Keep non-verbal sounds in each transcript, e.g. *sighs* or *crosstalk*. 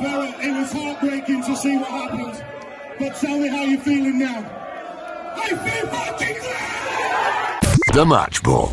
Barrett, it was heartbreaking to see what happened. But tell me how you're feeling now. I feel fucking great! The Match Ball.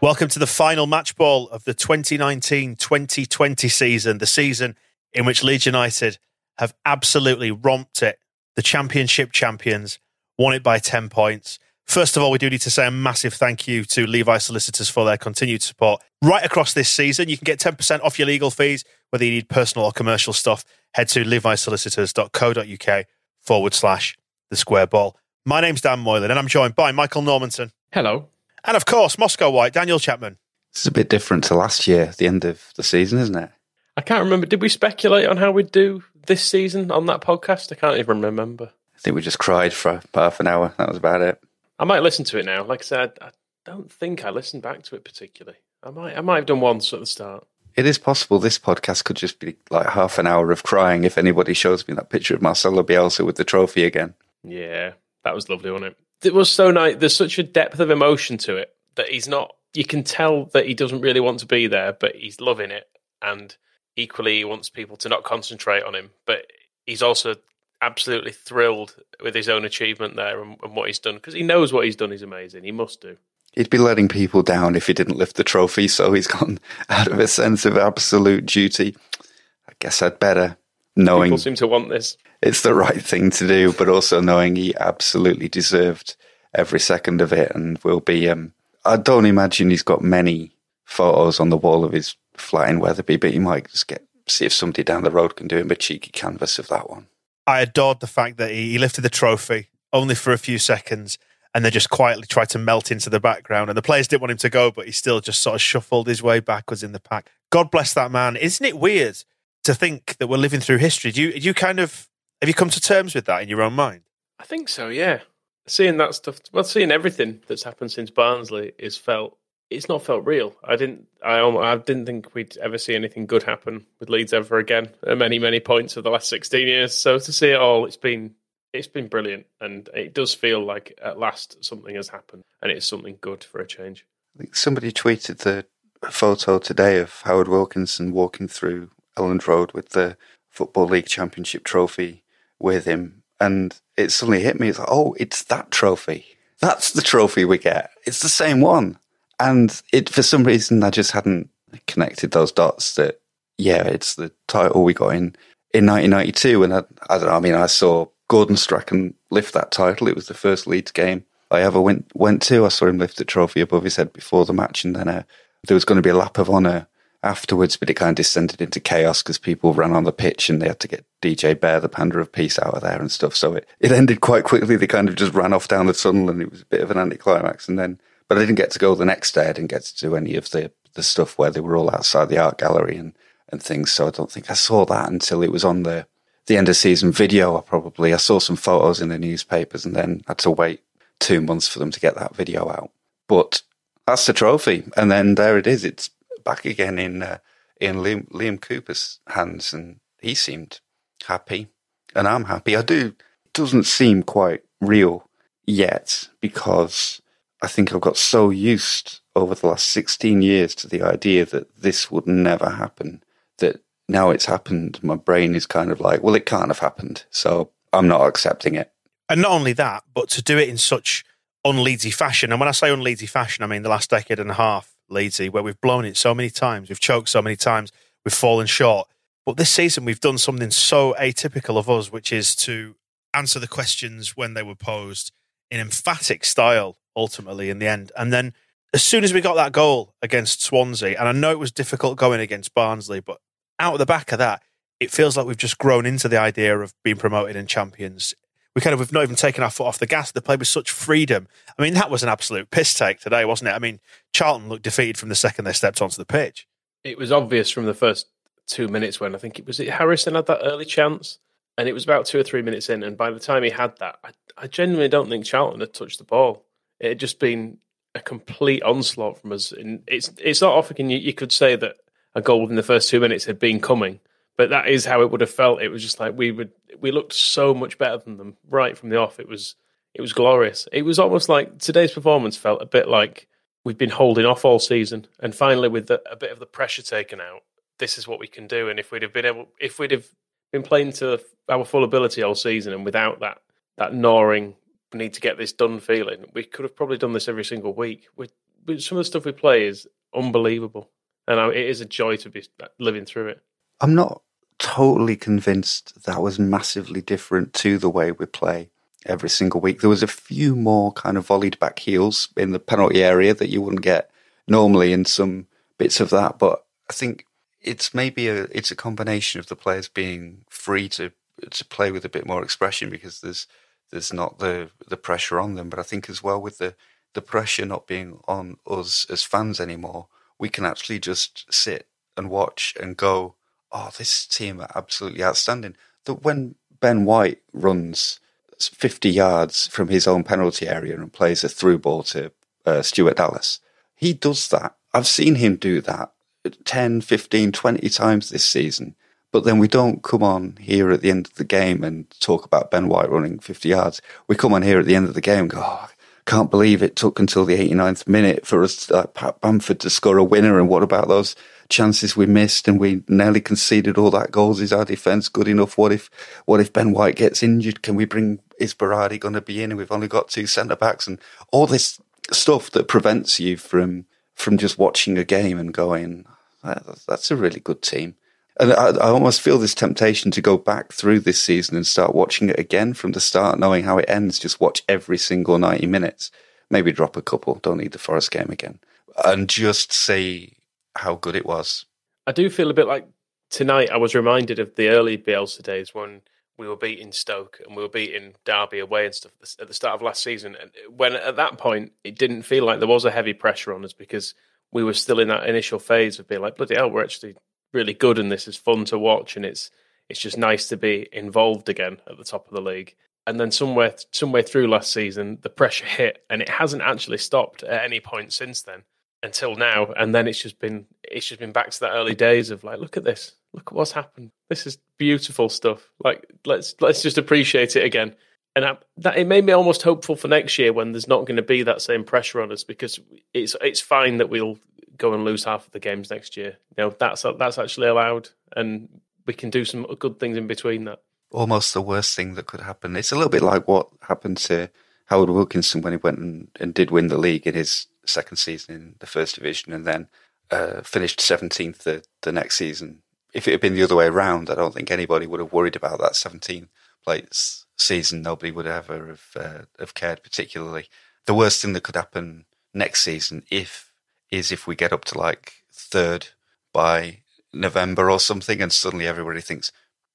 Welcome to the final match ball of the 2019 2020 season, the season in which Leeds United have absolutely romped it. The championship champions won it by 10 points. First of all, we do need to say a massive thank you to Levi Solicitors for their continued support right across this season. You can get 10% off your legal fees, whether you need personal or commercial stuff. Head to levisolicitors.co.uk forward slash the square ball. My name's Dan Moylan, and I'm joined by Michael Normanton. Hello. And of course, Moscow White, Daniel Chapman. This is a bit different to last year, the end of the season, isn't it? I can't remember. Did we speculate on how we'd do this season on that podcast? I can't even remember. I think we just cried for half an hour. That was about it. I might listen to it now. Like I said, I don't think I listened back to it particularly. I might, I might have done once at the start. It is possible this podcast could just be like half an hour of crying if anybody shows me that picture of Marcelo Bielsa with the trophy again. Yeah, that was lovely, wasn't it? It was so nice. There's such a depth of emotion to it that he's not. You can tell that he doesn't really want to be there, but he's loving it, and equally he wants people to not concentrate on him. But he's also absolutely thrilled with his own achievement there and, and what he's done because he knows what he's done is amazing. He must do. He'd be letting people down if he didn't lift the trophy, so he's gone *laughs* out of a sense of absolute duty. I guess I'd better knowing People seem to want this. it's the right thing to do, but also knowing he absolutely deserved every second of it and will be. Um, I don't imagine he's got many photos on the wall of his flat in Wetherby, but he might just get see if somebody down the road can do him a cheeky canvas of that one. I adored the fact that he, he lifted the trophy only for a few seconds and then just quietly tried to melt into the background. And the players didn't want him to go, but he still just sort of shuffled his way backwards in the pack. God bless that man. Isn't it weird to think that we're living through history? Do you, do you kind of have you come to terms with that in your own mind? I think so, yeah. Seeing that stuff, well, seeing everything that's happened since Barnsley is felt. It's not felt real. I didn't. I I didn't think we'd ever see anything good happen with Leeds ever again at many many points of the last sixteen years. So to see it all, it's been it's been brilliant, and it does feel like at last something has happened, and it's something good for a change. I think somebody tweeted the photo today of Howard Wilkinson walking through Elland Road with the Football League Championship trophy with him, and it suddenly hit me. It's like, oh, it's that trophy. That's the trophy we get. It's the same one, and it for some reason I just hadn't connected those dots. That yeah, it's the title we got in in 1992, and I, I don't know. I mean, I saw Gordon Strachan lift that title. It was the first Leeds game I ever went went to. I saw him lift the trophy above his head before the match, and then uh, there was going to be a lap of honour afterwards, but it kind of descended into chaos because people ran on the pitch and they had to get DJ Bear, the Panda of Peace, out of there and stuff. So it, it ended quite quickly. They kind of just ran off down the tunnel, and it was a bit of an anticlimax. And then, but I didn't get to go the next day. I didn't get to do any of the the stuff where they were all outside the art gallery and and things. So I don't think I saw that until it was on the the end of season video. I probably I saw some photos in the newspapers, and then had to wait two months for them to get that video out. But that's the trophy, and then there it is. It's back again in uh, in Liam, Liam Cooper's hands, and he seemed happy, and I'm happy. I do. It doesn't seem quite real yet because I think I've got so used over the last 16 years to the idea that this would never happen that now it's happened. My brain is kind of like, well, it can't have happened, so I'm not accepting it. And not only that, but to do it in such unleadsy fashion. And when I say unleadsy fashion, I mean the last decade and a half Leedsy, where we've blown it so many times, we've choked so many times, we've fallen short. But this season, we've done something so atypical of us, which is to answer the questions when they were posed in emphatic style, ultimately, in the end. And then as soon as we got that goal against Swansea, and I know it was difficult going against Barnsley, but out of the back of that, it feels like we've just grown into the idea of being promoted and champions. We kind of we've not even taken our foot off the gas. They played with such freedom. I mean, that was an absolute piss take today, wasn't it? I mean, Charlton looked defeated from the second they stepped onto the pitch. It was obvious from the first two minutes when I think it was it Harrison had that early chance, and it was about two or three minutes in, and by the time he had that, I, I genuinely don't think Charlton had touched the ball. It had just been a complete onslaught from us. And it's it's not often you, you could say that a goal within the first two minutes had been coming, but that is how it would have felt. It was just like we would we looked so much better than them right from the off. It was it was glorious. It was almost like today's performance felt a bit like we've been holding off all season, and finally with the, a bit of the pressure taken out, this is what we can do. And if we'd have been able, if we'd have been playing to our full ability all season, and without that that gnawing need to get this done feeling, we could have probably done this every single week. We, some of the stuff we play is unbelievable, and it is a joy to be living through it. I'm not totally convinced that was massively different to the way we play every single week. There was a few more kind of volleyed back heels in the penalty area that you wouldn't get normally in some bits of that, but I think it's maybe a it's a combination of the players being free to to play with a bit more expression because there's there's not the the pressure on them. But I think as well with the the pressure not being on us as fans anymore, we can actually just sit and watch and go, oh, this team are absolutely outstanding. That when Ben White runs 50 yards from his own penalty area and plays a through ball to uh, Stuart Dallas, he does that. I've seen him do that 10, 15, 20 times this season. But then we don't come on here at the end of the game and talk about Ben White running 50 yards. We come on here at the end of the game and go, oh, can't believe it took until the 89th minute for us, uh, Pat Bamford to score a winner. And what about those chances we missed and we nearly conceded all that goals? Is our defence good enough? What if, what if Ben White gets injured? Can we bring, is Berardi going to be in? And we've only got two centre backs and all this stuff that prevents you from, from just watching a game and going, that's a really good team. And I, I, almost feel this temptation to go back through this season and start watching it again from the start, knowing how it ends. Just watch every single 90 minutes. Maybe drop a couple. Don't need the Forest game again. And just see how good it was. I do feel a bit like tonight I was reminded of the early Bielsa days when we were beating Stoke and we were beating Derby away and stuff at the start of last season. And when at that point it didn't feel like there was a heavy pressure on us because we were still in that initial phase of being like, bloody hell, we're actually really good and this is fun to watch and it's it's just nice to be involved again at the top of the league. And then somewhere somewhere through last season, the pressure hit and it hasn't actually stopped at any point since then until now. And then it's just been it's just been back to that early days of like, look at this, look at what's happened. This is beautiful stuff. Like let's let's just appreciate it again. And I, that it made me almost hopeful for next year when there's not going to be that same pressure on us because it's it's fine that we'll go and lose half of the games next year. You know, that's that's actually allowed, and we can do some good things in between that. Almost the worst thing that could happen. It's a little bit like what happened to Howard Wilkinson when he went and, and did win the league in his second season in the first division, and then uh, finished seventeenth the, the next season. If it had been the other way around, I don't think anybody would have worried about that 17th place season. Nobody would ever have uh, have cared particularly. The worst thing that could happen next season, if is if we get up to like third by November or something, and suddenly everybody thinks,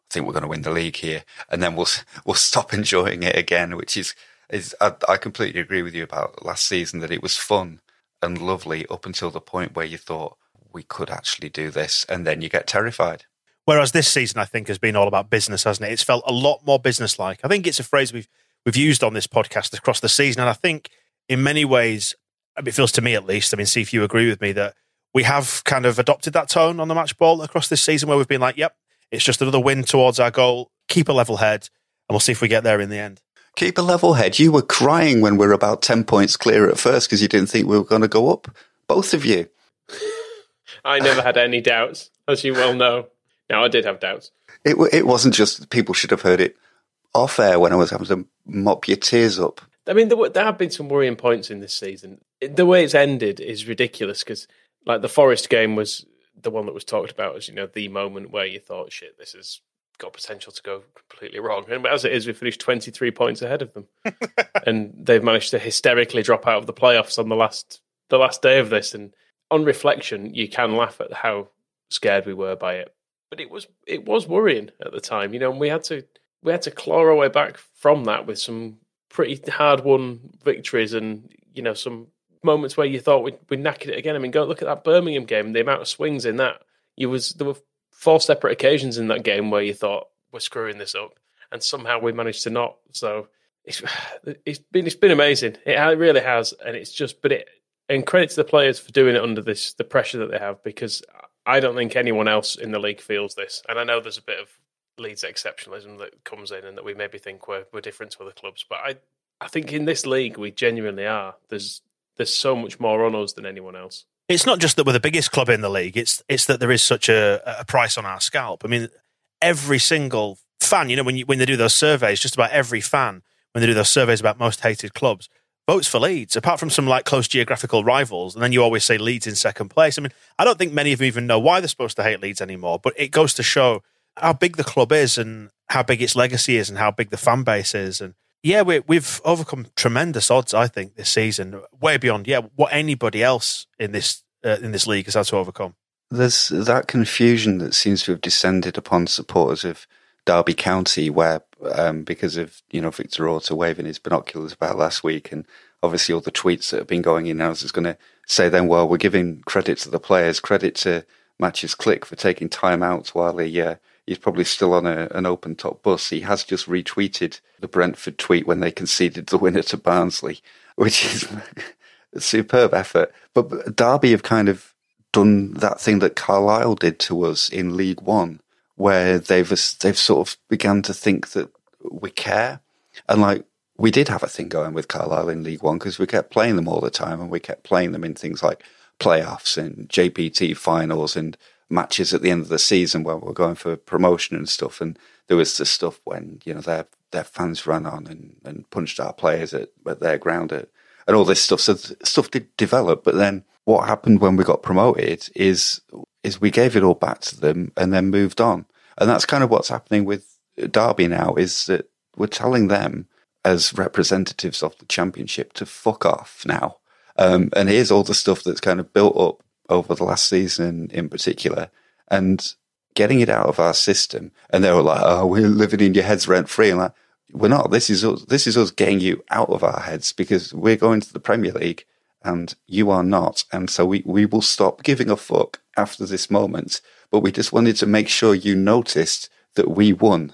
"I think we're going to win the league here," and then we'll *laughs* we'll stop enjoying it again. Which is is I, I completely agree with you about last season that it was fun and lovely up until the point where you thought we could actually do this, and then you get terrified. Whereas this season, I think, has been all about business, hasn't it? It's felt a lot more business-like. I think it's a phrase we've we've used on this podcast across the season, and I think in many ways it feels to me at least. I mean, see if you agree with me that we have kind of adopted that tone on the match ball across this season where we've been like, yep, it's just another win towards our goal. Keep a level head, and we'll see if we get there in the end. Keep a level head. You were crying when we were about 10 points clear at first because you didn't think we were going to go up. Both of you. *laughs* I never had any doubts, as you well know. Now, I did have doubts. It, it wasn't just people should have heard it off air when I was having to mop your tears up I mean, there, there have been some worrying points in this season. The way it's ended is ridiculous because, like, the Forest game was the one that was talked about as you know the moment where you thought, "Shit, this has got potential to go completely wrong." And as it is, we finished twenty three points ahead of them, *laughs* and they've managed to hysterically drop out of the playoffs on the last the last day of this. And on reflection, you can laugh at how scared we were by it, but it was it was worrying at the time. You know, and we had to we had to claw our way back from that with some pretty hard won victories and you know some moments where you thought we'd, knackered it again. I mean, go look at that Birmingham game. The amount of swings in that. You was there were four separate occasions in that game where you thought we're screwing this up, and somehow we managed to not. So it's it's been it's been amazing. It really has, and it's just but it and credit to the players for doing it under this the pressure that they have because I don't think anyone else in the league feels this, and I know there's a bit of Leeds exceptionalism that comes in, and that we maybe think we're we're different to other clubs, but I I think in this league we genuinely are. There's there's so much more on us than anyone else. It's not just that we're the biggest club in the league. It's it's that there is such a, a price on our scalp. I mean, every single fan, you know, when you, when they do those surveys, just about every fan when they do those surveys about most hated clubs, votes for Leeds. Apart from some like close geographical rivals, and then you always say Leeds in second place. I mean, I don't think many of them even know why they're supposed to hate Leeds anymore. But it goes to show how big the club is and how big its legacy is and how big the fan base is. And yeah, we, have overcome tremendous odds, I think, this season, way beyond yeah what anybody else in this uh, in this league has had to overcome. There's that confusion that seems to have descended upon supporters of Derby County, where um, because of you know Victor Orta waving his binoculars about last week, and obviously all the tweets that have been going in, I was just going to say then, well, we're giving credit to the players, credit to Mateusz Klich for taking time out while he uh, he's probably still on a, an open top bus. He has just retweeted the Brentford tweet when they conceded the winner to Barnsley, which is *laughs* a superb effort. But Derby have kind of done that thing that Carlisle did to us in League One, where they've they've sort of begun to think that we care, and like we did have a thing going with Carlisle in League One because we kept playing them all the time, and we kept playing them in things like playoffs and JPT finals and matches at the end of the season where we're going for promotion and stuff. And there was the stuff when you know their their fans ran on and, and punched our players at, at their ground at, and all this stuff. So stuff did develop, but then what happened when we got promoted is is we gave it all back to them and then moved on. And that's kind of what's happening with Derby now is that we're telling them as representatives of the championship to fuck off now. Um, and here's all the stuff that's kind of built up over the last season in particular and getting it out of our system. And they were like, oh, we're living in your heads rent free. And like, we're not. This is us, this is us getting you out of our heads because we're going to the Premier League and you are not. And so we, we will stop giving a fuck after this moment. But we just wanted to make sure you noticed that we won.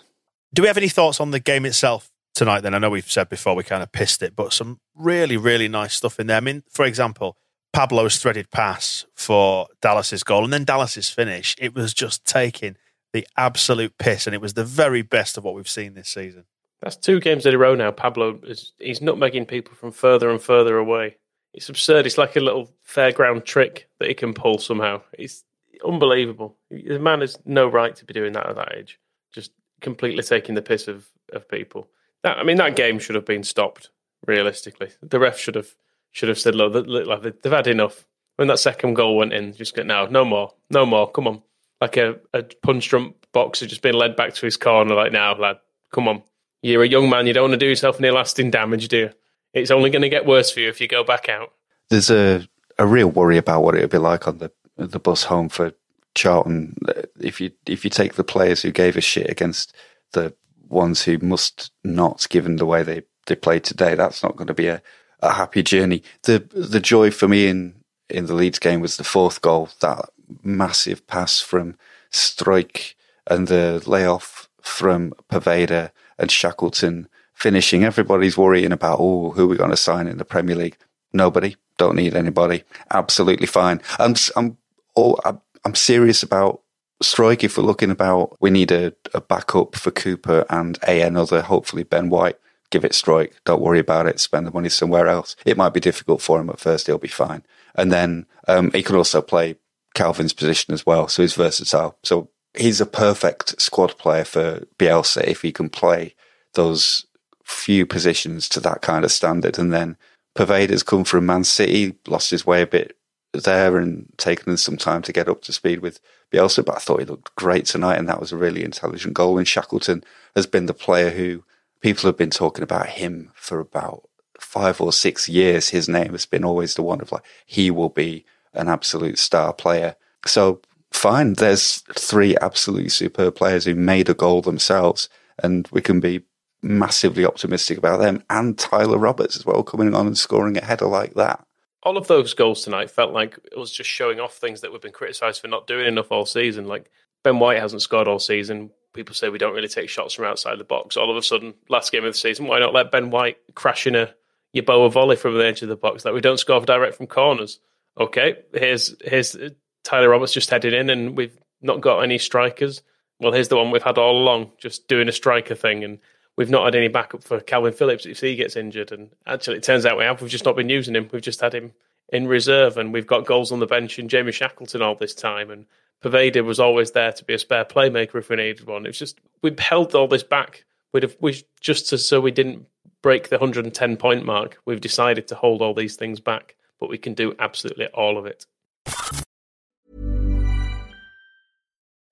Do we have any thoughts on the game itself tonight then? I know we've said before we kind of pissed it, but some really, really nice stuff in there. I mean, for example, Pablo's threaded pass for Dallas's goal and then Dallas's finish, it was just taking the absolute piss, and it was the very best of what we've seen this season. That's two games in a row now. Pablo is he's nutmegging people from further and further away. It's absurd. It's like a little fairground trick that he can pull somehow. It's unbelievable. The man has no right to be doing that at that age. Just completely taking the piss of, of people. That, I mean, that game should have been stopped. Realistically, the ref should have should have said, look, like they've had enough. When that second goal went in, just get now, no more, no more, come on. Like a, a punch drunk boxer just being led back to his corner, like, now, lad, come on. You're a young man, you don't want to do yourself any lasting damage, do you? It's only going to get worse for you if you go back out. There's a, a real worry about what it would be like on the the bus home for Charlton. If you if you take the players who gave a shit against the ones who must not, given the way they, they played today, that's not going to be a, a happy journey. The the joy for me in in the Leeds game was the fourth goal, that massive pass from Struijk and the layoff from Poveda and Shackleton finishing. Everybody's worrying about oh, who are we going to sign in the Premier League? Nobody. Don't need anybody. Absolutely fine. I'm I'm oh, I'm serious about Struijk. If we're looking about, we need a, a backup for Cooper and a another, hopefully Ben White give it Struijk. Don't worry about it. Spend the money somewhere else. It might be difficult for him at first. He'll be fine. And then um, he can also play Kalvin's position as well. So he's versatile. So he's a perfect squad player for Bielsa if he can play those few positions to that kind of standard. And then Poveda's come from Man City, lost his way a bit there and taken them some time to get up to speed with Bielsa, but I thought he looked great tonight and that was a really intelligent goal. And Shackleton has been the player who people have been talking about him for about five or six years. His name has been always the one of like, he will be an absolute star player. So fine, there's three absolutely superb players who made a goal themselves and we can be massively optimistic about them and Tyler Roberts as well coming on and scoring a header like that. All of those goals tonight felt like it was just showing off things that we've been criticised for not doing enough all season. Like Ben White hasn't scored all season. People say we don't really take shots from outside the box. All of a sudden, last game of the season, why not let Ben White crash in a Yeboah volley from the edge of the box that we don't score direct from corners? Okay, here's here's uh, Tyler Roberts just headed in, and we've not got any strikers. Well, here's the one we've had all along, just doing a striker thing, and we've not had any backup for Kalvin Phillips if he gets injured. And actually, it turns out we have. We've just not been using him. We've just had him in reserve, and we've got goals on the bench and Jamie Shackleton all this time. And Poveda was always there to be a spare playmaker if we needed one. It was just we held all this back. We'd have we just to, so we didn't break the 110 point mark. We've decided to hold all these things back, but we can do absolutely all of it.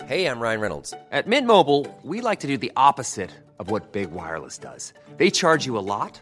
Hey, I'm Ryan Reynolds. At Mint Mobile, we like to do the opposite of what Big Wireless does. They charge you a lot,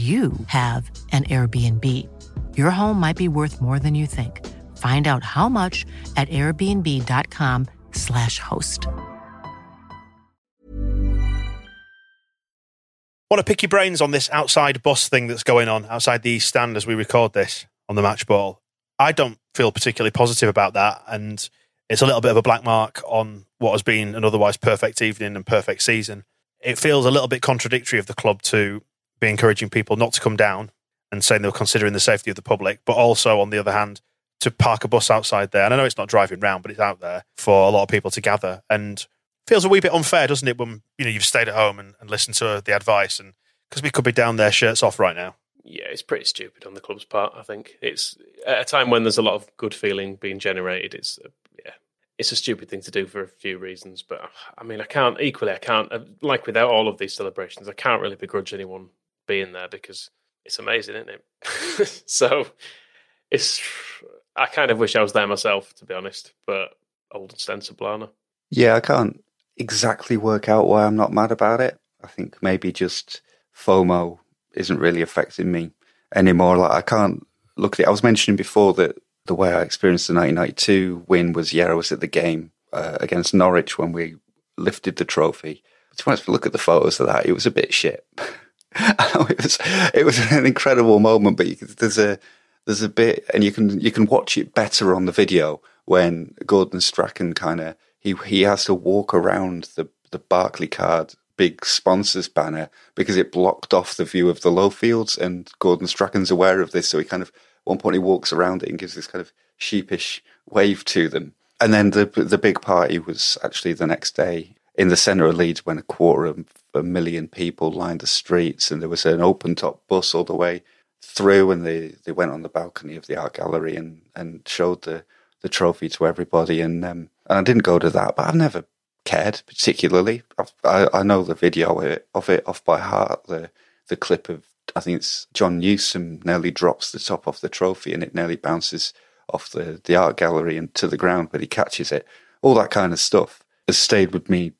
you have an Airbnb. Your home might be worth more than you think. Find out how much at airbnb.com/slash host. Want to pick your brains on this outside bus thing that's going on outside the stand as we record this on the match ball. I don't feel particularly positive about that, and it's a little bit of a black mark on what has been an otherwise perfect evening and perfect season. It feels a little bit contradictory of the club to be encouraging people not to come down and saying they're considering the safety of the public, but also on the other hand to park a bus outside there. And I know it's not driving round, but it's out there for a lot of people to gather, and feels a wee bit unfair, doesn't it? When you know you've stayed at home and, and listened to the advice, and because we could be down there shirts off right now. Yeah, it's pretty stupid on the club's part. I think it's at a time when there's a lot of good feeling being generated. It's uh, yeah, it's a stupid thing to do for a few reasons. But I mean, I can't equally. I can't uh, like without all of these celebrations. I can't really begrudge anyone being there because it's amazing, isn't it? *laughs* so it's. I kind of wish I was there myself, to be honest. But old Stenson Blana. Yeah, I can't exactly work out why I'm not mad about it. I think maybe just FOMO isn't really affecting me anymore. Like I can't look at it. I was mentioning before that the way I experienced the 1992 win was yeah, I was at the game uh, against Norwich when we lifted the trophy. To be honest, look at the photos of that. It was a bit shit. *laughs* *laughs* it was it was an incredible moment, but you, there's a there's a bit, and you can you can watch it better on the video when Gordon Strachan kind of he he has to walk around the the Barclaycard big sponsors banner because it blocked off the view of the Lowfields, and Gordon Strachan's aware of this, so he kind of one point he walks around it and gives this kind of sheepish wave to them. And then the the big party was actually the next day in the centre of Leeds when a quarter of a million people lined the streets, and there was an open top bus all the way through and they, they went on the balcony of the art gallery and, and showed the, the trophy to everybody. And, um, and I didn't go to that, but I've never cared particularly. I've, i I know the video of it, of it off by heart. The the clip of I think it's Jon Newsome nearly drops the top off the trophy and it nearly bounces off the, the art gallery and to the ground, but he catches it. All that kind of stuff has stayed with me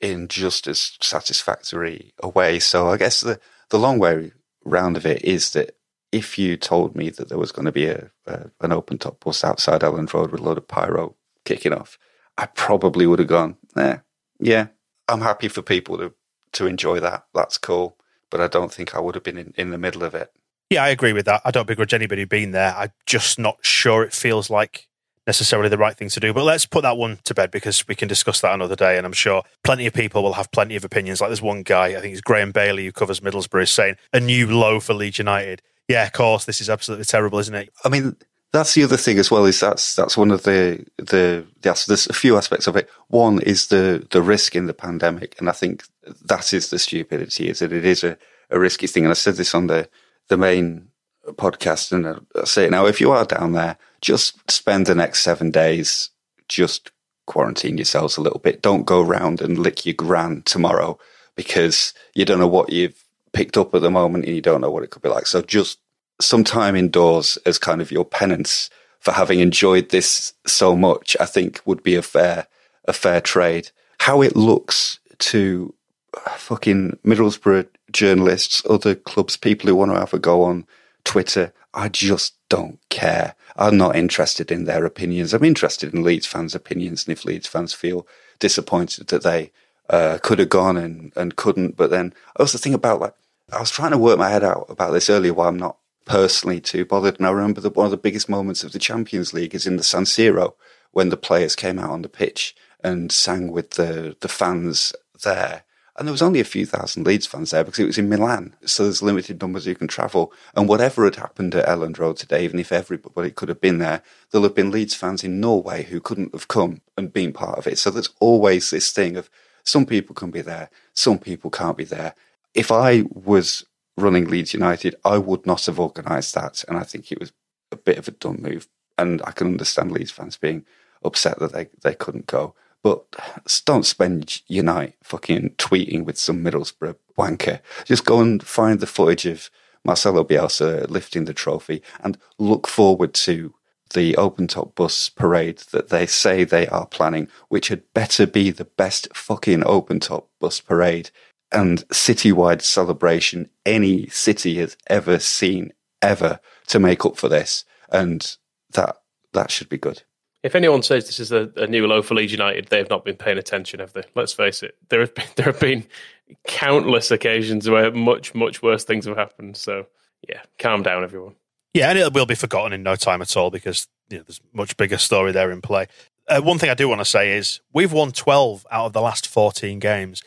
in just as satisfactory a way. So I guess the, the long way round of it is that if you told me that there was going to be a, a an open top bus outside Elland Road with a load of pyro kicking off, I probably would have gone, eh, yeah, I'm happy for people to, to enjoy that. That's cool. But I don't think I would have been in, in the middle of it. Yeah, I agree with that. I don't begrudge anybody being there. I'm just not sure it feels like necessarily the right thing to do. But let's put that one to bed because we can discuss that another day. And I'm sure plenty of people will have plenty of opinions. Like there's one guy, I think it's Graham Bailey, who covers Middlesbrough, is saying a new low for Leeds United. Yeah, of course, this is absolutely terrible, isn't it? I mean, that's the other thing as well. Is that's that's one of the the. There's a few aspects of it. One is the the risk in the pandemic, and I think that is the stupidity. Is that it is a, a risky thing. And I said this on the the main podcast, and I say it now. If you are down there, just spend the next seven days just quarantine yourselves a little bit. Don't go round and lick your gran tomorrow because you don't know what you've picked up at the moment and you don't know what it could be like. So just some time indoors as kind of your penance for having enjoyed this so much, I think would be a fair a fair trade. How it looks to fucking Middlesbrough journalists, other clubs, people who want to have a go on Twitter, I just don't care. I'm not interested in their opinions. I'm interested in Leeds fans' opinions, and if Leeds fans feel disappointed that they uh, could have gone and, and couldn't, but then I also think about like I was trying to work my head out about this earlier. Why I'm not personally too bothered. And I remember that one of the biggest moments of the Champions League is in the San Siro when the players came out on the pitch and sang with the, the fans there. And there was only a few thousand Leeds fans there because it was in Milan. So there's limited numbers who can travel. And whatever had happened at Elland Road today, even if everybody could have been there, there'll have been Leeds fans in Norway who couldn't have come and been part of it. So there's always this thing of some people can be there, some people can't be there. If I was running Leeds United, I would not have organised that. And I think it was a bit of a dumb move. And I can understand Leeds fans being upset that they, they couldn't go. But don't spend your night fucking tweeting with some Middlesbrough wanker. Just go and find the footage of Marcelo Bielsa lifting the trophy and look forward to the open top bus parade that they say they are planning, which had better be the best fucking open top bus parade and citywide celebration any city has ever seen ever to make up for this. And that that should be good. If anyone says this is a, a new low for Leeds United, they have not been paying attention, have they? Let's face it. There have been *laughs* there have been countless occasions where much, much worse things have happened. So yeah, calm down everyone. Yeah, and it will be forgotten in no time at all because you know, there's much bigger story there in play. Uh, one thing I do want to say is we've won 12 out of the last 14 games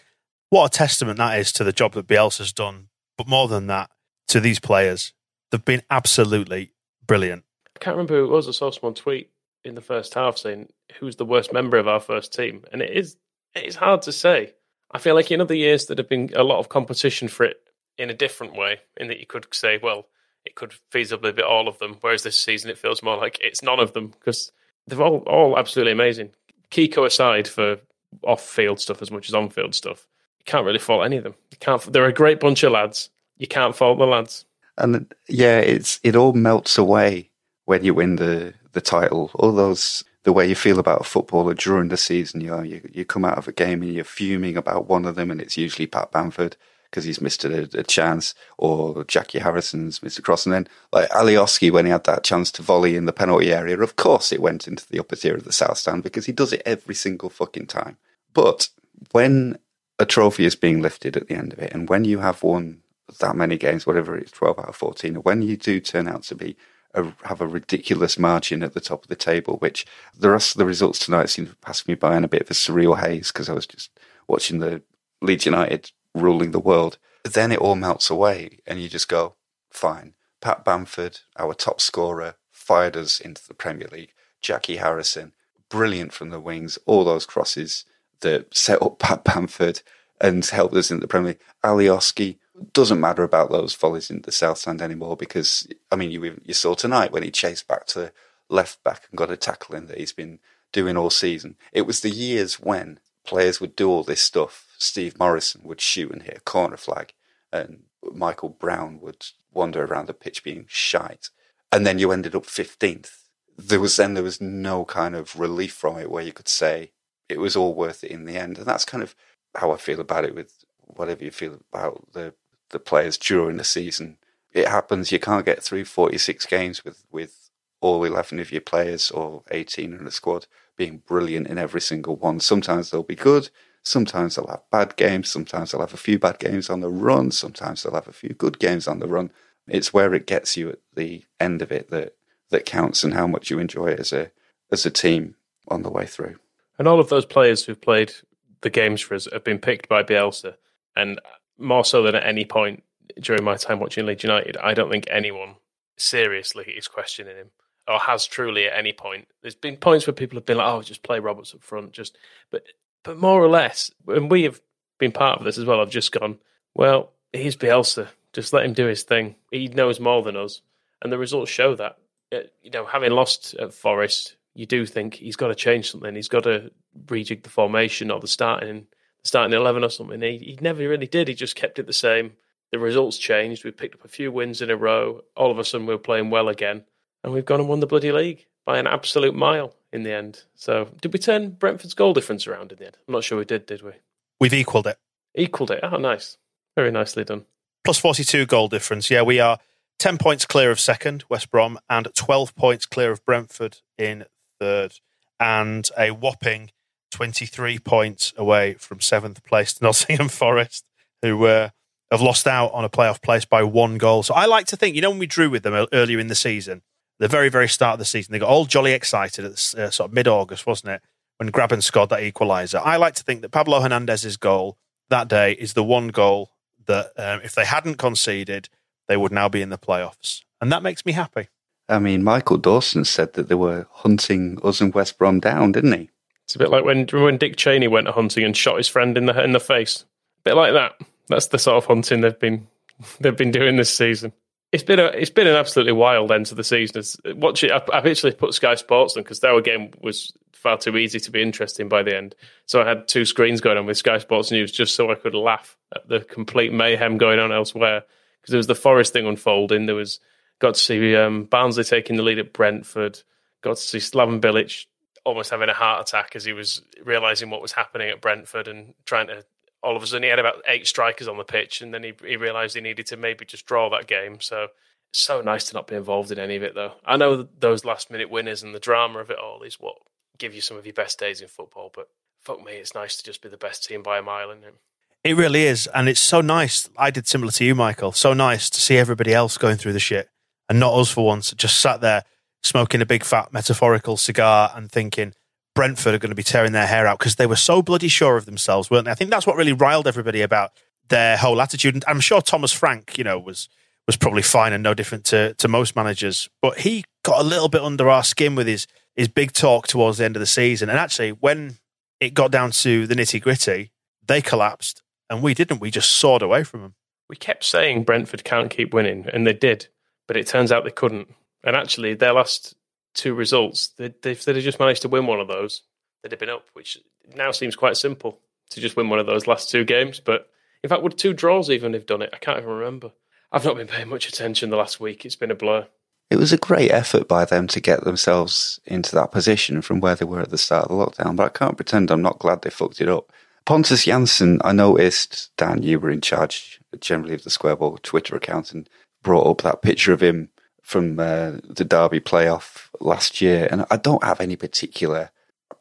what a testament that is to the job that Bielsa's done. But more than that, to these players, they've been absolutely brilliant. I can't remember who it was. I saw someone tweet in the first half saying who's the worst member of our first team, and it is it is hard to say. I feel like in other years there'd have been a lot of competition for it in a different way, in that you could say, well, it could feasibly be all of them, whereas this season it feels more like it's none of them because they're all all absolutely amazing. Kiko aside for off field stuff as much as on field stuff, you can't really fault any of them. You can't. They're a great bunch of lads. You can't fault the lads. And yeah, it's it all melts away when you win the the title. All those the way you feel about a footballer during the season. You know, you you come out of a game and you're fuming about one of them, and it's usually Pat Bamford because he's missed a, a, chance, or Jackie Harrison's missed a cross, and then like Alioski when he had that chance to volley in the penalty area. Of course, it went into the upper tier of the south stand because he does it every single fucking time. But when a trophy is being lifted at the end of it. And when you have won that many games, whatever it is, 12 out of 14, when you do turn out to be a, have a ridiculous margin at the top of the table, which the rest of the results tonight seem to pass me by in a bit of a surreal haze because I was just watching the Leeds United ruling the world. Then it all melts away and you just go, fine. Pat Bamford, our top scorer, fired us into the Premier League. Jackie Harrison, brilliant from the wings, all those crosses that set up Pat Bamford and helped us in the Premier League. Alioski, doesn't matter about those volleys in the south stand anymore because I mean you you saw tonight when he chased back to left back and got a tackle in that he's been doing all season. It was the years when players would do all this stuff. Steve Morison would shoot and hit a corner flag, and Michael Brown would wander around the pitch being shite, and then you ended up fifteenth. There was then there was no kind of relief from it where you could say it was all worth it in the end, and that's kind of how I feel about it. With whatever you feel about the the players during the season, it happens. You can't get through forty six games with with all eleven of your players or eighteen in the squad being brilliant in every single one. Sometimes they'll be good. Sometimes they'll have bad games. Sometimes they'll have a few bad games on the run. Sometimes they'll have a few good games on the run. It's where it gets you at the end of it that that counts and how much you enjoy it as a as a team on the way through. And all of those players who've played the games for us have been picked by Bielsa, and more so than at any point during my time watching Leeds United, I don't think anyone seriously is questioning him or has truly at any point. There's been points where people have been like, "Oh, just play Roberts up front," just but but more or less, and we have been part of this as well. I've just gone, well, he's Bielsa. Just let him do his thing. He knows more than us, and the results show that. Uh, you know, having lost at Forest, you do think he's got to change something. He's got to rejig the formation or the starting starting eleven or something. He, he never really did. He just kept it the same. The results changed. We picked up a few wins in a row. All of a sudden, we we're playing well again and we've gone and won the bloody league by an absolute mile in the end. So, did we turn Brentford's goal difference around in the end? I'm not sure we did, did we? We've equalled it. Equalled it. Oh, nice. Very nicely done. Plus 42 goal difference. Yeah, we are 10 points clear of second, West Brom, and 12 points clear of Brentford in third, and a whopping 23 points away from seventh place to *laughs* Nottingham Forest, who uh, have lost out on a playoff place by one goal. So I like to think, you know, when we drew with them earlier in the season, the very, very start of the season. They got all jolly excited at uh, sort of mid August, wasn't it? When Grabban scored that equaliser. I like to think that Pablo Hernandez's goal that day is the one goal that, um, if they hadn't conceded, they would now be in the playoffs. And that makes me happy. I mean, Michael Dawson said that they were hunting us and West Brom down, didn't he? It's a bit like when when Dick Cheney went hunting and shot his friend in the in the face. A bit like that. That's the sort of hunting they've been *laughs* they've been doing this season. It's been a it's been an absolutely wild end to the season. It's, watch it. I've, I've actually put Sky Sports on because their game was far too easy to be interesting by the end. So I had two screens going on with Sky Sports News just so I could laugh at the complete mayhem going on elsewhere. Because there was the Forest thing unfolding. There was got to see um, Barnsley taking the lead at Brentford. Got to see Slaven Bilic almost having a heart attack as he was realizing what was happening at Brentford and trying to all of a sudden he had about eight strikers on the pitch, and then he, he realised he needed to maybe just draw that game. So it's so nice to not be involved in any of it, though. I know those last minute winners and the drama of it all is what give you some of your best days in football, but fuck me, it's nice to just be the best team by a mile, isn't it? It really is, and it's so nice. I did similar to you, Michael. So nice to see everybody else going through the shit, and not us for once. Just sat there smoking a big fat metaphorical cigar and thinking, Brentford are going to be tearing their hair out because they were so bloody sure of themselves, weren't they? I think that's what really riled everybody about their whole attitude. And I'm sure Thomas Frank, you know, was was probably fine and no different to, to most managers, but he got a little bit under our skin with his his big talk towards the end of the season. And actually, when it got down to the nitty gritty, they collapsed, and we didn't. We just soared away from them. We kept saying Brentford can't keep winning, and they did, but it turns out they couldn't. And actually, their last two results, they, if they'd have just managed to win one of those, they'd have been up, which now seems quite simple to just win one of those last two games. But in fact, would two draws even have done it? I can't even remember. I've not been paying much attention the last week. It's been a blur. It was a great effort by them to get themselves into that position from where they were at the start of the lockdown, but I can't pretend I'm not glad they fucked it up. Pontus Jansson, I noticed, Dan, you were in charge generally of the Square Ball Twitter account and brought up that picture of him from uh, the Derby playoff last year, and I don't have any particular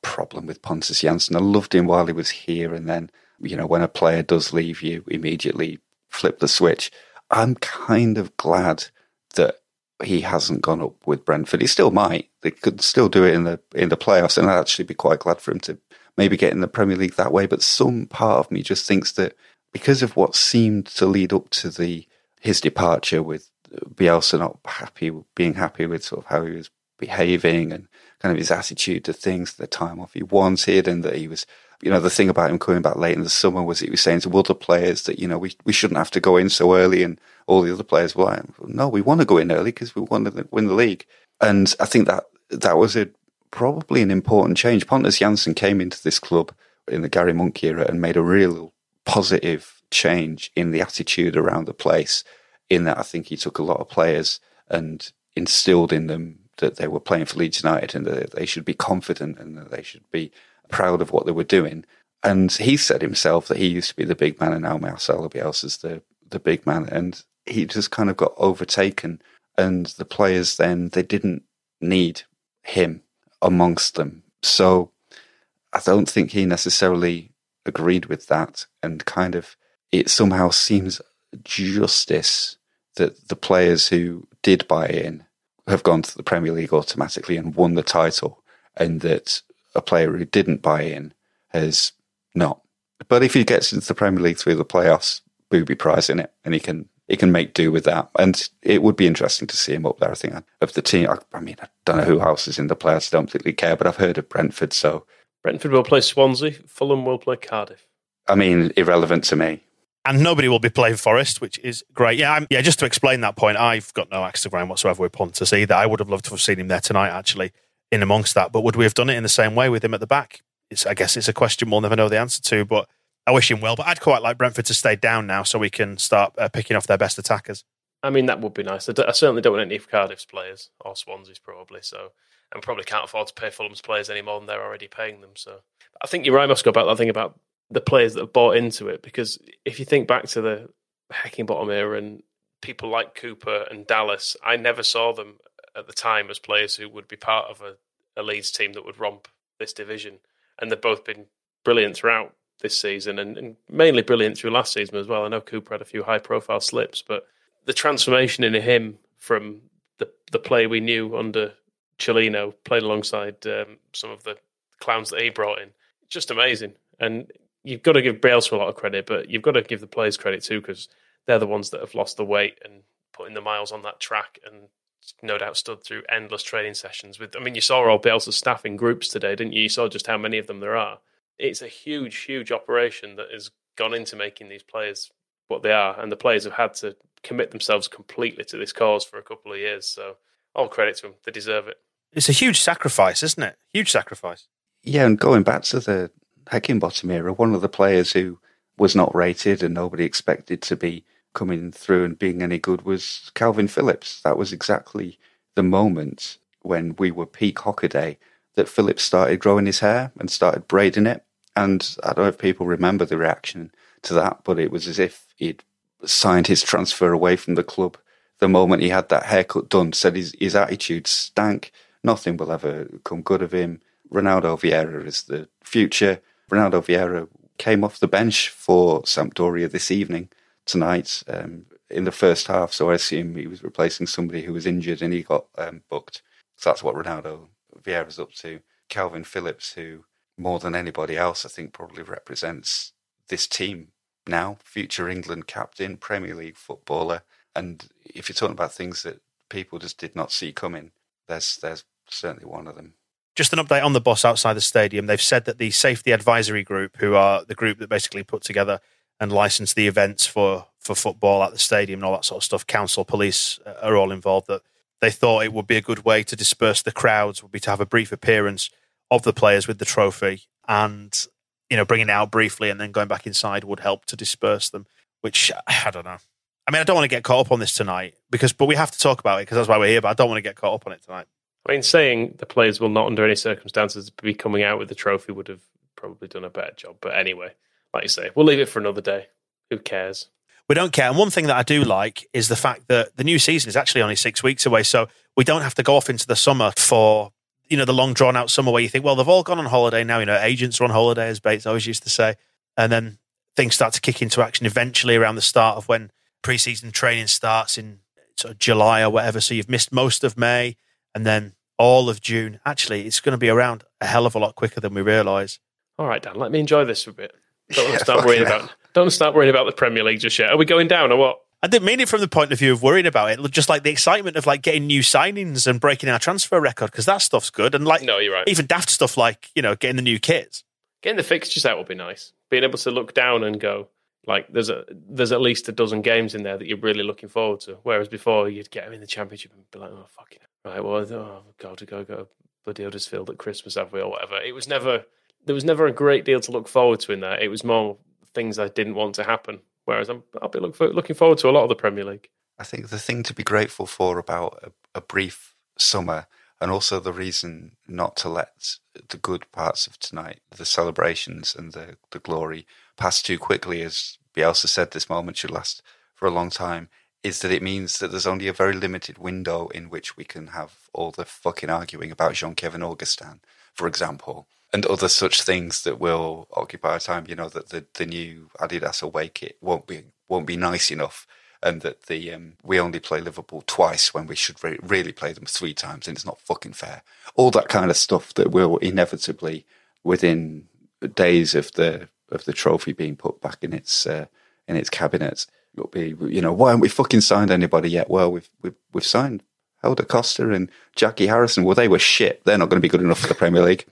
problem with Pontus Jansson. I loved him while he was here, and then you know when a player does leave, you immediately flip the switch. I'm kind of glad that he hasn't gone up with Brentford. He still might. They could still do it in the in the playoffs, and I'd actually be quite glad for him to maybe get in the Premier League that way. But some part of me just thinks that because of what seemed to lead up to the his departure with Bielsa not happy, being happy with sort of how he was behaving and kind of his attitude to things, the time off he wanted, and that he was you know, the thing about him coming back late in the summer was he was saying to other players that, you know, we, we shouldn't have to go in so early. And all the other players were like, no, we want to go in early because we want to win the league. And I think that that was a probably an important change. Pontus Jansson came into this club in the Gary Monk era and made a real positive change in the attitude around the place. In that, I think he took a lot of players and instilled in them that they were playing for Leeds United and that they should be confident and that they should be proud of what they were doing. And he said himself that he used to be the big man and now Marcelo Bielsa's the, the big man. And he just kind of got overtaken. And the players then, they didn't need him amongst them. So I don't think he necessarily agreed with that. And kind of, it somehow seems justice that the players who did buy in have gone to the Premier League automatically and won the title, and that a player who didn't buy in has not. But if he gets into the Premier League through the playoffs, booby prize in it, and he can he can make do with that. And it would be interesting to see him up there. I think of the team. I, I mean, I don't know who else is in the playoffs. I don't particularly care, but I've heard of Brentford. So Brentford will play Swansea. Fulham will play Cardiff. I mean, irrelevant to me. And nobody will be playing Forest, which is great. Yeah, I'm, yeah. Just to explain that point, I've got no axe to grind whatsoever with Pontus either. I would have loved to have seen him there tonight, actually, in amongst that. But would we have done it in the same way with him at the back? It's, I guess it's a question we'll never know the answer to. But I wish him well. But I'd quite like Brentford to stay down now, so we can start uh, picking off their best attackers. I mean, that would be nice. I, d- I certainly don't want any of Cardiff's players or Swansea's probably. So, and probably can't afford to pay Fulham's players any more than they're already paying them. So, I think you're right, Moscow, about that thing about the players that have bought into it. Because if you think back to the Heckingbottom era and people like Cooper and Dallas, I never saw them at the time as players who would be part of a, a Leeds team that would romp this division. And they've both been brilliant throughout this season and, and mainly brilliant through last season as well. I know Cooper had a few high profile slips, but the transformation in him from the the play we knew under Cellino, playing alongside um, some of the clowns that he brought in, just amazing. And you've got to give Bielsa a lot of credit, but you've got to give the players credit too because they're the ones that have lost the weight and putting the miles on that track and no doubt stood through endless training sessions with I mean you saw all Bielsa's staff in groups today, didn't you? You saw just how many of them there are. It's a huge, huge operation that has gone into making these players what they are, and the players have had to commit themselves completely to this cause for a couple of years. So all credit to them. They deserve it. It's a huge sacrifice, isn't it? Huge sacrifice. Yeah, and going back to the Heckingbottom era, one of the players who was not rated and nobody expected to be coming through and being any good was Kalvin Phillips. That was exactly the moment when we were peak Hockaday that Phillips started growing his hair and started braiding it. And I don't know if people remember the reaction to that, but it was as if he'd signed his transfer away from the club the moment he had that haircut done. Said his, his attitude stank. Nothing will ever come good of him. Ronaldo Vieira is the future. Ronaldo Vieira came off the bench for Sampdoria this evening, tonight, um, in the first half. So I assume he was replacing somebody who was injured and he got um, booked. So that's what Ronaldo Vieira's up to. Kalvin Phillips, who more than anybody else, I think probably represents this team now, future England captain, Premier League footballer. And if you're talking about things that people just did not see coming, there's there's certainly one of them. Just an update on the boss outside the stadium. They've said that the safety advisory group, who are the group that basically put together and license the events for, for football at the stadium and all that sort of stuff, council, police uh, are all involved. That they thought it would be a good way to disperse the crowds would be to have a brief appearance of the players with the trophy and you know bringing it out briefly and then going back inside would help to disperse them. Which *sighs* I don't know. I mean, I don't want to get caught up on this tonight because, but we have to talk about it because that's why we're here. But I don't want to get caught up on it tonight. I mean, saying the players will not, under any circumstances, be coming out with the trophy would have probably done a better job. But anyway, like you say, we'll leave it for another day. Who cares? We don't care. And one thing that I do like is the fact that the new season is actually only six weeks away. So we don't have to go off into the summer for, you know, the long drawn out summer where you think, well, they've all gone on holiday now. You know, agents are on holiday, as Bates always used to say. And then things start to kick into action eventually around the start of when preseason training starts in sort of July or whatever. So you've missed most of May and then all of June. Actually, it's going to be around a hell of a lot quicker than we realise. All right, Dan, let me enjoy this for a bit. Don't yeah, start worrying about. Don't start worrying about the Premier League just yet. Are we going down or what? I didn't mean it from the point of view of worrying about it, just like the excitement of like getting new signings and breaking our transfer record because that stuff's good. And like, no, you're right. Even daft stuff like you know getting the new kits. Getting the fixtures out would be nice. Being able to look down and go, like there's a there's at least a dozen games in there that you're really looking forward to. Whereas before you'd get them in the championship and be like, oh fucking right, well, oh god, to go go bloody Huddersfield at Christmas, have we or whatever. It was never there was never a great deal to look forward to in that. It was more things I didn't want to happen. Whereas I'm, I'll be look for, looking forward to a lot of the Premier League. I think the thing to be grateful for about a, a brief summer and also the reason not to let the good parts of tonight, the celebrations and the, the glory, pass too quickly, as Bielsa said this moment should last for a long time, is that it means that there's only a very limited window in which we can have all the fucking arguing about Jean Kevin Augustin, for example, and other such things that will occupy our time. You know that the, the new Adidas away kit won't be won't be nice enough and that the um, we only play Liverpool twice when we should re- really play them three times, and it's not fucking fair. All that kind of stuff that will inevitably, within days of the of the trophy being put back in its uh, in its cabinet, will be you know why haven't we fucking signed anybody yet? Well, we've we've, we've signed Helder Costa and Jackie Harrison. Well, they were shit. They're not going to be good enough for the Premier League.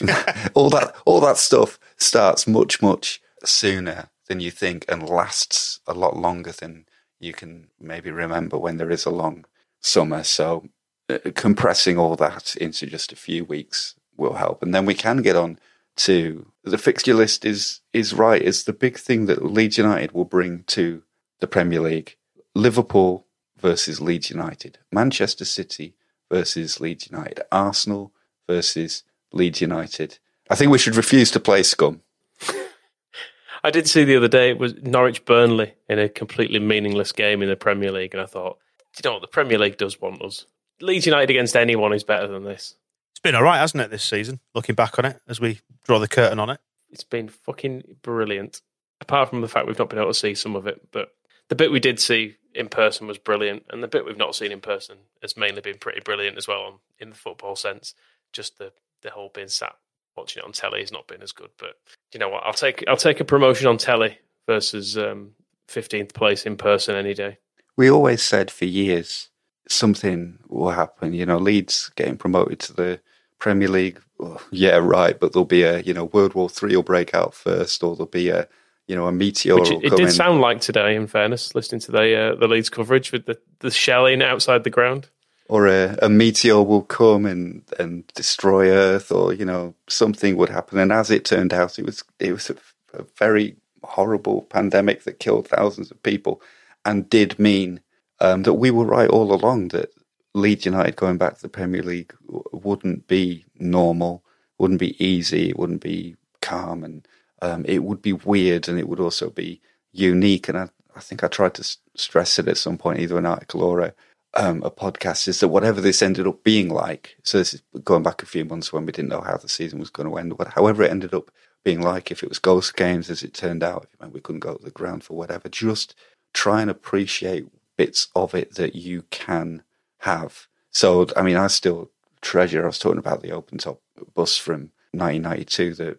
*laughs* *laughs* all that all that stuff starts much much sooner than you think and lasts a lot longer than you can maybe remember when there is a long summer. So uh, compressing all that into just a few weeks will help. And then we can get on to the fixture list is is right. It's the big thing that Leeds United will bring to the Premier League. Liverpool versus Leeds United. Manchester City versus Leeds United. Arsenal versus Leeds United. I think we should refuse to play scum. *laughs* I did see the other day it was Norwich Burnley in a completely meaningless game in the Premier League, and I thought, you know what, the Premier League does want us. Leeds United against anyone is better than this. It's been all right, hasn't it, this season? Looking back on it as we draw the curtain on it, it's been fucking brilliant. Apart from the fact we've not been able to see some of it, but the bit we did see in person was brilliant, and the bit we've not seen in person has mainly been pretty brilliant as well, in the football sense. Just the the whole being sat watching it on telly has not been as good. But you know what? I'll take I'll take a promotion on telly versus um, fifteenth place in person any day. We always said for years something will happen. You know, Leeds getting promoted to the Premier League. Oh, yeah, right. But there'll be a you know World War Three will break out first, or there'll be a you know a meteor. Which it, it did in. sound like today. In fairness, listening to the uh, the Leeds coverage with the the shelling outside the ground or a, a, meteor will come and, and destroy Earth, or you know something would happen. And as it turned out, it was it was a, a very horrible pandemic that killed thousands of people, and did mean um, that we were right all along that Leeds United going back to the Premier League wouldn't be normal, wouldn't be easy, wouldn't be calm, and um, it would be weird, and it would also be unique. And I, I think I tried to stress it at some point, either an article or a um, a podcast is that whatever this ended up being like, so this is going back a few months when we didn't know how the season was going to end, but however it ended up being like, if it was ghost games as it turned out, if we couldn't go to the ground for whatever, just try and appreciate bits of it that you can have. So, I mean, I still treasure, I was talking about the open top bus from 1992 that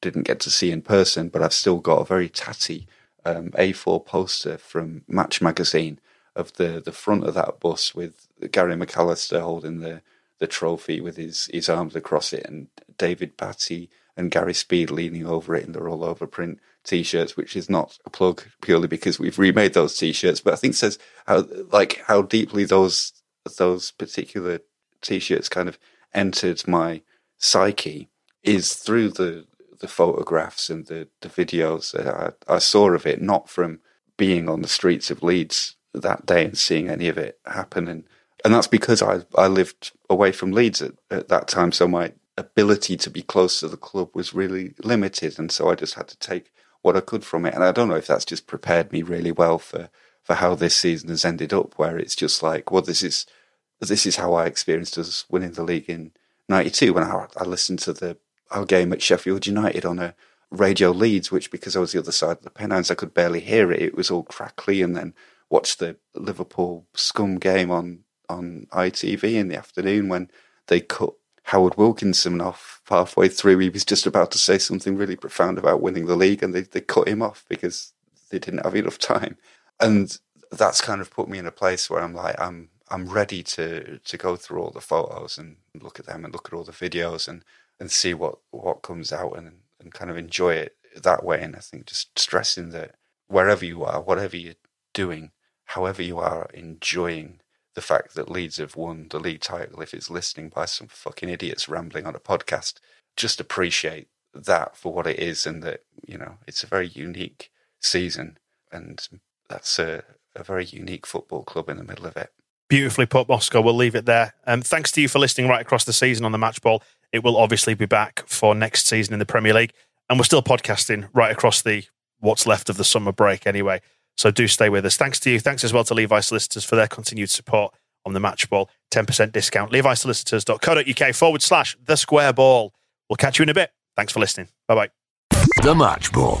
didn't get to see in person, but I've still got a very tatty um, A4 poster from Match Magazine of the, the front of that bus with Gary McAllister holding the, the trophy with his, his arms across it and David Batty and Gary Speed leaning over it in the rollover print t-shirts, which is not a plug purely because we've remade those t-shirts, but I think says how like how deeply those those particular t-shirts kind of entered my psyche is through the the photographs and the, the videos that I, I saw of it, not from being on the streets of Leeds that day and seeing any of it happen. And, and that's because I, I lived away from Leeds at, at that time. So my ability to be close to the club was really limited. And so I just had to take what I could from it. And I don't know if that's just prepared me really well for, for how this season has ended up, where it's just like, well, this is, this is how I experienced us winning the league in 92 when I, I listened to the, our game at Sheffield United on a radio Leeds, which because I was the other side of the Pennines, I could barely hear it. It was all crackly. And then watched the Liverpool scum game on on ITV in the afternoon when they cut Howard Wilkinson off halfway through. He was just about to say something really profound about winning the league, and they, they cut him off because they didn't have enough time. And that's kind of put me in a place where I'm like, I'm I'm ready to to go through all the photos and look at them and look at all the videos and and see what what comes out and and kind of enjoy it that way. And I think just stressing that wherever you are, whatever you're doing, however you are enjoying the fact that Leeds have won the league title, if it's listening by some fucking idiots rambling on a podcast, just appreciate that for what it is and that, you know, it's a very unique season and that's a, a very unique football club in the middle of it. Beautifully put, Moscow. We'll leave it there. Um, thanks to you for listening right across the season on the match ball. It will obviously be back for next season in the Premier League. And we're still podcasting right across the what's left of the summer break anyway. So do stay with us. Thanks to you. Thanks as well to Levi Solicitors for their continued support on the match ball. 10% discount. LeviSolicitors.co.uk forward slash the square ball. We'll catch you in a bit. Thanks for listening. Bye bye. The match ball.